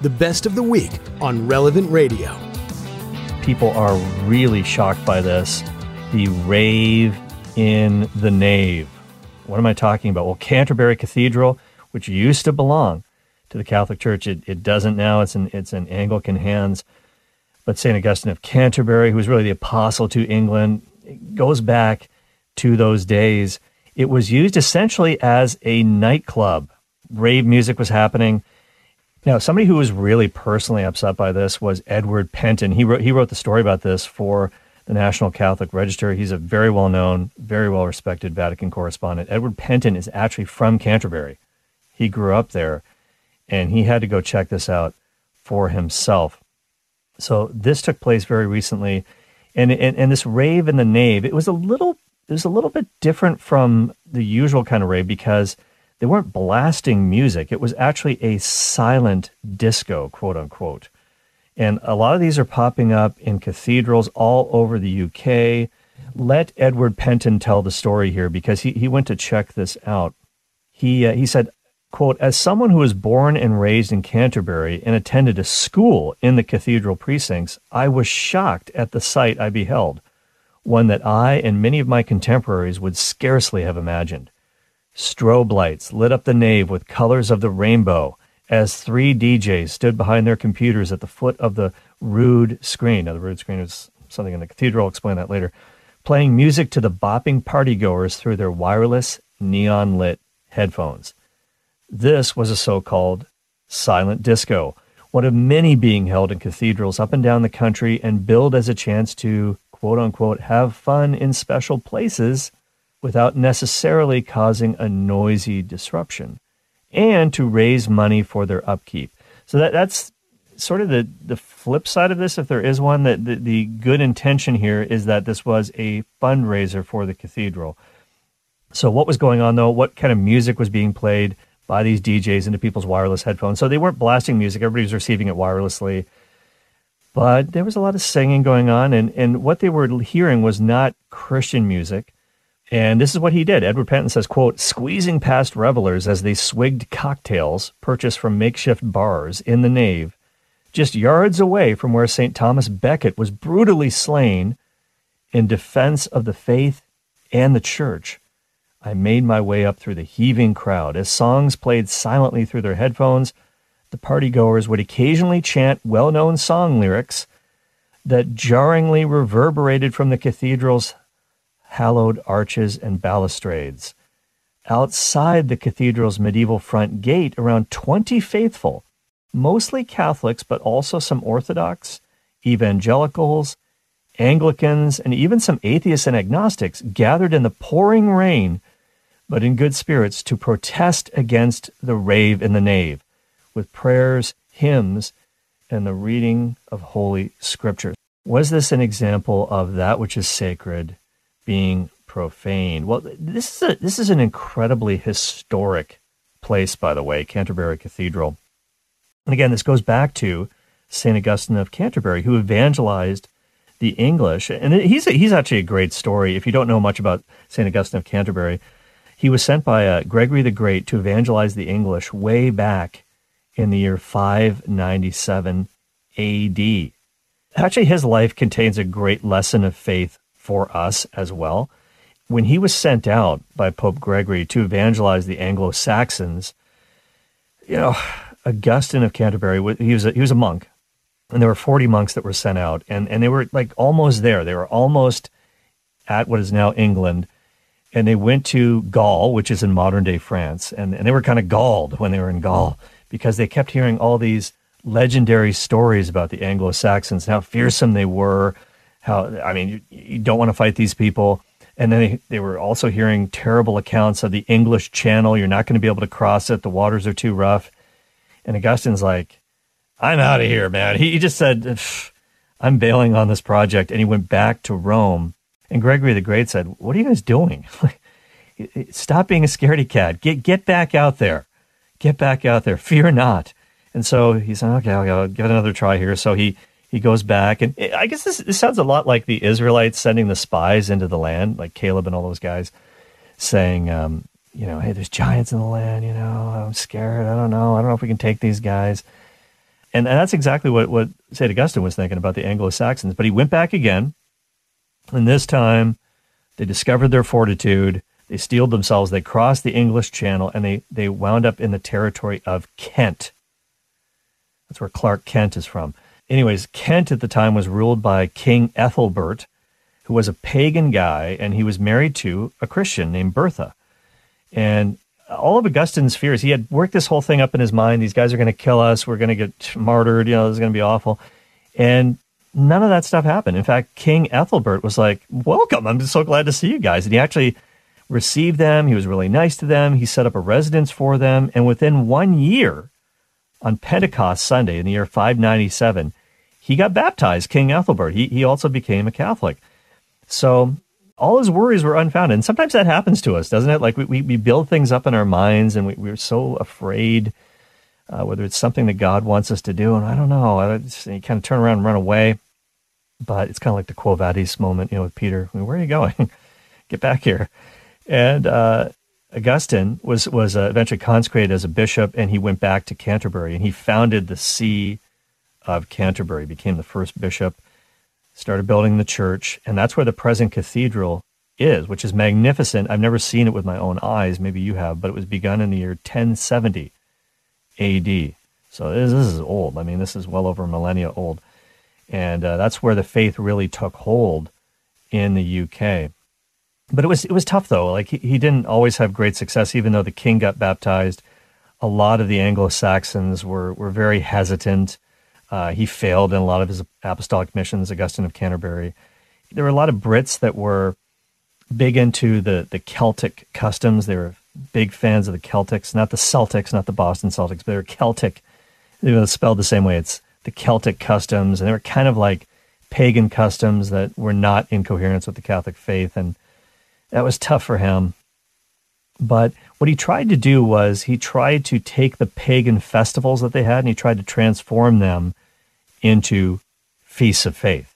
the best of the week on Relevant Radio. People are really shocked by this. The rave in the nave. What am I talking about? Well, Canterbury Cathedral, which used to belong to the Catholic Church, it, it doesn't now. It's in, it's in Anglican hands. But St. Augustine of Canterbury, who was really the apostle to England, goes back to those days. It was used essentially as a nightclub. Rave music was happening. Now, somebody who was really personally upset by this was Edward Pentin. He wrote he wrote the story about this for the National Catholic Register. He's a very well known, very well respected Vatican correspondent. Edward Pentin is actually from Canterbury. He grew up there, and he had to go check this out for himself. So this took place very recently, and and, and this rave in the nave. It was a little it was a little bit different from the usual kind of rave because they weren't blasting music. It was actually a silent disco, quote unquote. And a lot of these are popping up in cathedrals all over the UK. Let Edward Pentin tell the story here because he, he went to check this out. He, uh, he said, quote, as someone who was born and raised in Canterbury and attended a school in the cathedral precincts, I was shocked at the sight I beheld, one that I and many of my contemporaries would scarcely have imagined. Strobe lights lit up the nave with colors of the rainbow as three DJs stood behind their computers at the foot of the Rood screen. Now, the Rood screen is something in the cathedral. I'll explain that later. Playing music to the bopping partygoers through their wireless, neon lit headphones. This was a so called silent disco, one of many being held in cathedrals up and down the country and billed as a chance to, quote unquote, have fun in special places without necessarily causing a noisy disruption and to raise money for their upkeep. So that, that's sort of the, the flip side of this, if there is one, that the, the good intention here is that this was a fundraiser for the cathedral. So what was going on though? What kind of music was being played by these DJs into people's wireless headphones? So they weren't blasting music, everybody was receiving it wirelessly. But there was a lot of singing going on, and, and what they were hearing was not Christian music. And this is what he did. Edward Pentin says, quote, squeezing past revelers as they swigged cocktails purchased from makeshift bars in the nave, just yards away from where St. Thomas Becket was brutally slain in defense of the faith and the church. I made my way up through the heaving crowd. As songs played silently through their headphones, the partygoers would occasionally chant well known song lyrics that jarringly reverberated from the cathedral's hallowed arches and balustrades. Outside the cathedral's medieval front gate, around 20 faithful, mostly Catholics, but also some Orthodox, evangelicals, Anglicans, and even some atheists and agnostics gathered in the pouring rain, but in good spirits, to protest against the rave in the nave, with prayers, hymns, and the reading of Holy Scripture. Was this an example of that which is sacred being profaned. Well, this is a, this is an incredibly historic place, by the way, Canterbury Cathedral. And again, this goes back to St. Augustine of Canterbury, who evangelized the English. And he's, a, he's actually a great story. If you don't know much about St. Augustine of Canterbury, he was sent by uh, Gregory the Great to evangelize the English way back in the year 597 AD. Actually, his life contains a great lesson of faith for us as well. When he was sent out by Pope Gregory to evangelize the Anglo Saxons, you know, Augustine of Canterbury, he was a, he was a monk, and there were 40 monks that were sent out, and, and they were like almost there. They were almost at what is now England, and they went to Gaul, which is in modern day France, and, and they were kind of galled when they were in Gaul because they kept hearing all these legendary stories about the Anglo Saxons, how fearsome they were, how I mean, you, you don't want to fight these people. And then they, they were also hearing terrible accounts of the English Channel. You're not going to be able to cross it. The waters are too rough. And Augustine's like, I'm out of here, man. He, he just said, I'm bailing on this project. And he went back to Rome. And Gregory the Great said, What are you guys doing? Stop being a scaredy cat. Get, get back out there. Get back out there. Fear not. And so he said, Okay, I'll give it another try here. So he he goes back, and I guess this, this sounds a lot like the Israelites sending the spies into the land, like Caleb and all those guys, saying, um, you know, hey, there's giants in the land. You know, I'm scared. I don't know. I don't know if we can take these guys. And, and that's exactly what, what St. Augustine was thinking about the Anglo Saxons. But he went back again, and this time they discovered their fortitude. They steeled themselves. They crossed the English Channel, and they, they wound up in the territory of Kent. That's where Clark Kent is from. Anyways, Kent at the time was ruled by King Ethelbert, who was a pagan guy, and he was married to a Christian named Bertha. And all of Augustine's fears, he had worked this whole thing up in his mind. These guys are going to kill us. We're going to get martyred. You know, this is going to be awful. And none of that stuff happened. In fact, King Ethelbert was like, Welcome. I'm so glad to see you guys. And he actually received them. He was really nice to them. He set up a residence for them. And within one year, on Pentecost Sunday in the year 597, he got baptized, King Ethelbert. He, he also became a Catholic. So all his worries were unfounded. And sometimes that happens to us, doesn't it? Like we, we, we build things up in our minds and we, we're so afraid, uh, whether it's something that God wants us to do. And I don't know, I you kind of turn around and run away. But it's kind of like the Quo Vadis moment, you know, with Peter. I mean, where are you going? Get back here. And uh, Augustine was was uh, eventually consecrated as a bishop, and he went back to Canterbury, and he founded the See of Canterbury, became the first bishop started building the church, and that's where the present cathedral is, which is magnificent. I've never seen it with my own eyes. Maybe you have, but it was begun in the year 1070 AD. So this, this is old. I mean, this is well over a millennia old. And uh, that's where the faith really took hold in the UK. But it was it was tough though. Like he, he didn't always have great success, even though the king got baptized. A lot of the Anglo Saxons were were very hesitant uh, he failed in a lot of his apostolic missions, Augustine of Canterbury. There were a lot of Brits that were big into the, the Celtic customs. They were big fans of the Celtics, not the Celtics, not the Boston Celtics, but they were Celtic. They were spelled the same way. It's the Celtic customs, and they were kind of like pagan customs that were not in coherence with the Catholic faith, and that was tough for him. But what he tried to do was he tried to take the pagan festivals that they had and he tried to transform them into feasts of faith.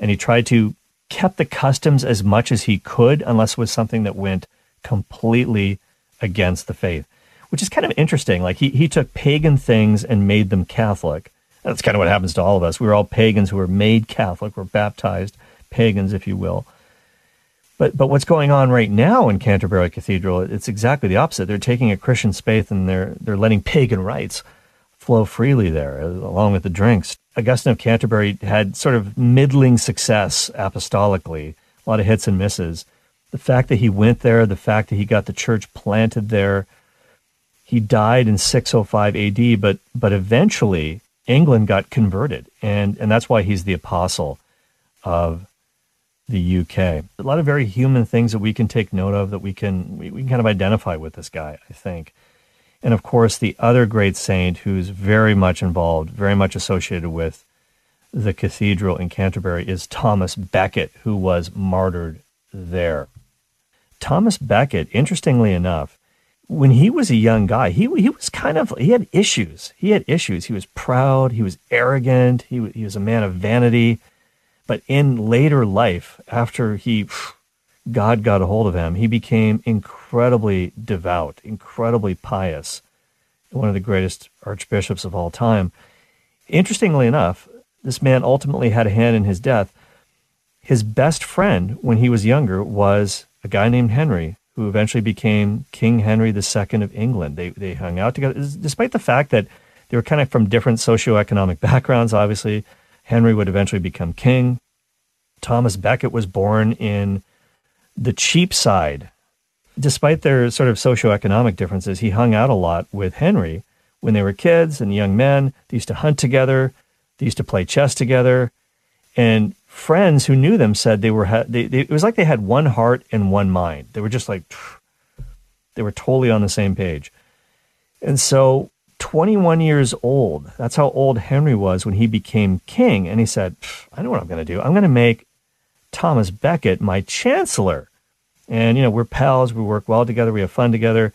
And he tried to kept the customs as much as he could, unless it was something that went completely against the faith, which is kind of interesting. Like he, he took pagan things and made them Catholic. That's kind of what happens to all of us. We were all pagans who were made Catholic, were baptized pagans, if you will. But but what's going on right now in Canterbury Cathedral? It's exactly the opposite. They're taking a Christian faith and they're they're letting pagan rites flow freely there, uh, along with the drinks. Augustine of Canterbury had sort of middling success apostolically, a lot of hits and misses. The fact that he went there, the fact that he got the church planted there, he died in 605 AD, but but eventually England got converted, and and that's why he's the apostle of the UK. A lot of very human things that we can take note of that we can we, we can kind of identify with this guy, I think. And of course, the other great saint who's very much involved, very much associated with the cathedral in Canterbury is Thomas Becket, who was martyred there. Thomas Becket, interestingly enough, when he was a young guy, he he was kind of he had issues. He had issues. He was proud. He was arrogant. He he was a man of vanity. But in later life, after he, God got a hold of him, he became incredibly devout, incredibly pious, one of the greatest archbishops of all time. Interestingly enough, this man ultimately had a hand in his death. His best friend when he was younger was a guy named Henry, who eventually became King Henry II of England. They, they hung out together, despite the fact that they were kind of from different socioeconomic backgrounds, obviously. Henry would eventually become king. Thomas Becket was born in the Cheapside. Despite their sort of socioeconomic differences, he hung out a lot with Henry when they were kids and young men. They used to hunt together. They used to play chess together. And friends who knew them said they were, they, they, it was like they had one heart and one mind. They were just like, they were totally on the same page. And so 21 years old. That's how old Henry was when he became king. And he said, I know what I'm going to do. I'm going to make Thomas Becket my chancellor. And, you know, we're pals. We work well together. We have fun together.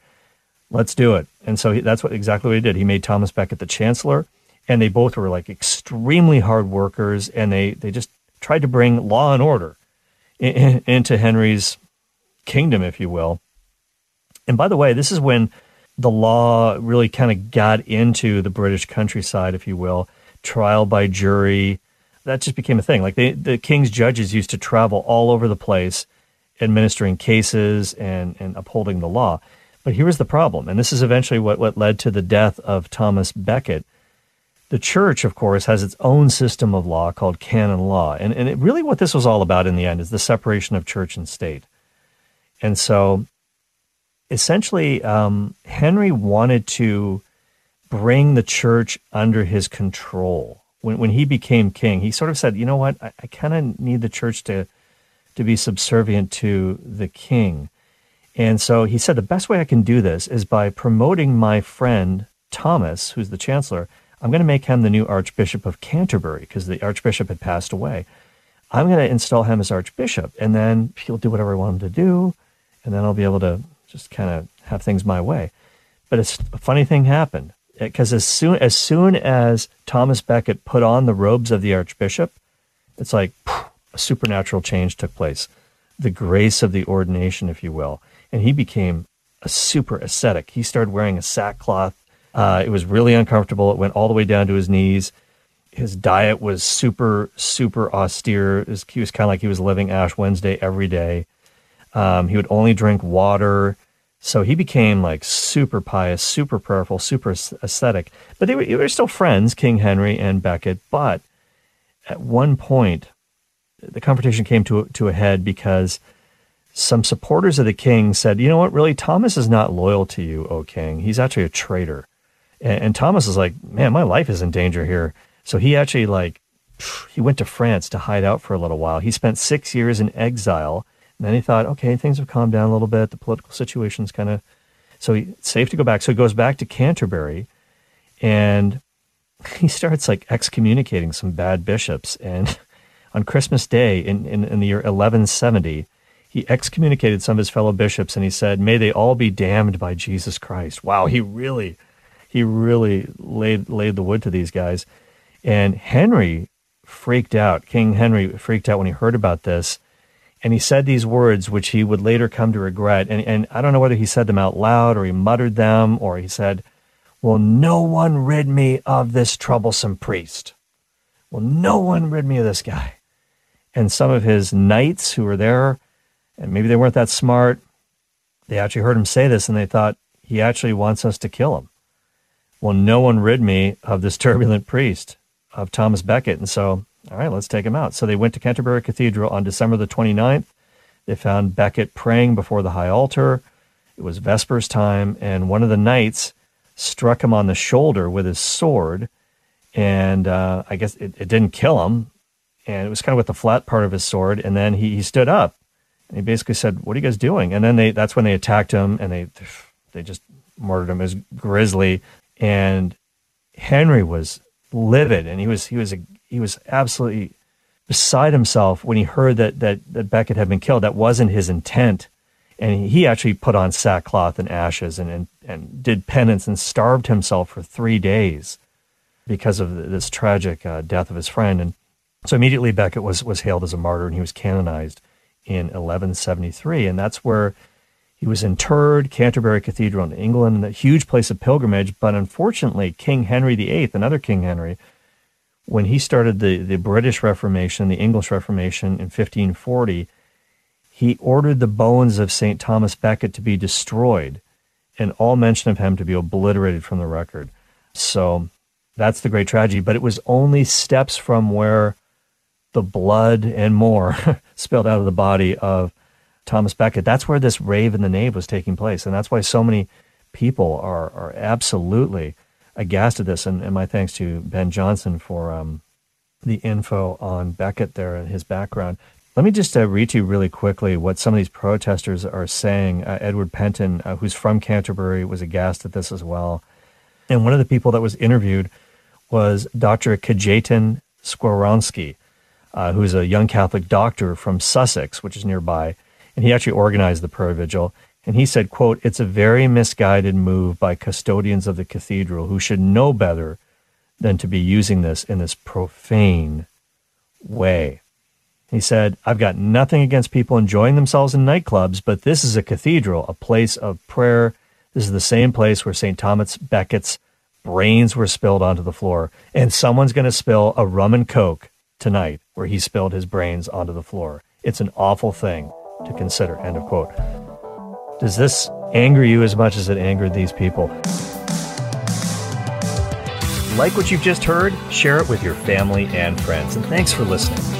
Let's do it. And so he, that's what exactly what he did. He made Thomas Becket the chancellor. And they both were like extremely hard workers. And they, they just tried to bring law and order in, in, into Henry's kingdom, if you will. And by the way, this is when the law really kind of got into the British countryside, if you will, trial by jury. That just became a thing. Like they, the king's judges used to travel all over the place administering cases and, and upholding the law. But here was the problem, and this is eventually what, what led to the death of Thomas Becket. The church, of course, has its own system of law called canon law. And, and it, really, what this was all about in the end is the separation of church and state. And so, essentially, um, Henry wanted to bring the church under his control. When, when he became king, he sort of said, you know what, I, I kind of need the church to, to be subservient to the king. And so he said, the best way I can do this is by promoting my friend Thomas, who's the chancellor. I'm going to make him the new Archbishop of Canterbury because the Archbishop had passed away. I'm going to install him as Archbishop, and then he'll do whatever I want him to do, and then I'll be able to just kind of have things my way. But a funny thing happened because as soon as soon as Thomas Becket put on the robes of the Archbishop, it's like a supernatural change took place, the grace of the ordination, if you will and he became a super ascetic. He started wearing a sackcloth. Uh, it was really uncomfortable. It went all the way down to his knees. His diet was super, super austere. He was kind of like he was living Ash Wednesday every day. Um, he would only drink water. So he became like super pious, super prayerful, super ascetic. But they were, they were still friends, King Henry and Becket. But at one point, the confrontation came to, to a head because some supporters of the king said, you know what, really, Thomas is not loyal to you, O king. He's actually a traitor. And, and Thomas is like, man, my life is in danger here. So he actually like, he went to France to hide out for a little while. He spent six years in exile. And then he thought, okay, things have calmed down a little bit. The political situation's kind of, so he, it's safe to go back. So he goes back to Canterbury and he starts like excommunicating some bad bishops. And on Christmas Day in, in, in the year 1170, he excommunicated some of his fellow bishops and he said, May they all be damned by Jesus Christ. Wow, he really, he really laid, laid the wood to these guys. And Henry freaked out. King Henry freaked out when he heard about this. And he said these words, which he would later come to regret. And, and I don't know whether he said them out loud or he muttered them or he said, Will no one rid me of this troublesome priest? Will no one rid me of this guy? And some of his knights who were there and maybe they weren't that smart. They actually heard him say this and they thought he actually wants us to kill him. Well, no one rid me of this turbulent priest, of Thomas Becket. And so, all right, let's take him out. So they went to Canterbury Cathedral on December the 29th. They found Becket praying before the high altar. It was Vespers time, and one of the knights struck him on the shoulder with his sword. And uh, I guess it, it, didn't kill him. And it was kind of with the flat part of his sword. And then he, he stood up and he basically said, "What are you guys doing?" And then they that's when they attacked him and they they just murdered him as grisly. And Henry was livid, and he was he was a, he was absolutely beside himself when he heard that that that Becket had been killed. That wasn't his intent, and he actually put on sackcloth and ashes and and, and did penance and starved himself for three days because of this tragic uh, death of his friend. And so immediately Becket was was hailed as a martyr, and he was canonized in 1173. And that's where he was interred, Canterbury Cathedral in England, a huge place of pilgrimage. But unfortunately, King Henry VIII, another King Henry, when he started the, the British Reformation, the English Reformation in 1540, he ordered the bones of St. Thomas Becket to be destroyed and all mention of him to be obliterated from the record. So that's the great tragedy. But it was only steps from where the blood and more spilled out of the body of Thomas Becket. That's where this rave in the nave was taking place. And that's why so many people are, are absolutely aghast at this. And, and my thanks to Ben Johnson for um, the info on Becket there and his background. Let me just uh, read to you really quickly what some of these protesters are saying. Uh, Edward Pentin, uh, who's from Canterbury, was aghast at this as well. And one of the people that was interviewed was Dr. Kajetan Skowronski uh, who's a young Catholic doctor from Sussex, which is nearby, and he actually organized the prayer vigil. And he said, quote, it's a very misguided move by custodians of the cathedral who should know better than to be using this in this profane way. He said, I've got nothing against people enjoying themselves in nightclubs, but this is a cathedral, a place of prayer This is the same place where St. Thomas Becket's brains were spilled onto the floor. And someone's going to spill a rum and coke tonight where he spilled his brains onto the floor. It's an awful thing to consider. End of quote. Does this anger you as much as it angered these people? Like what you've just heard? Share it with your family and friends. And thanks for listening.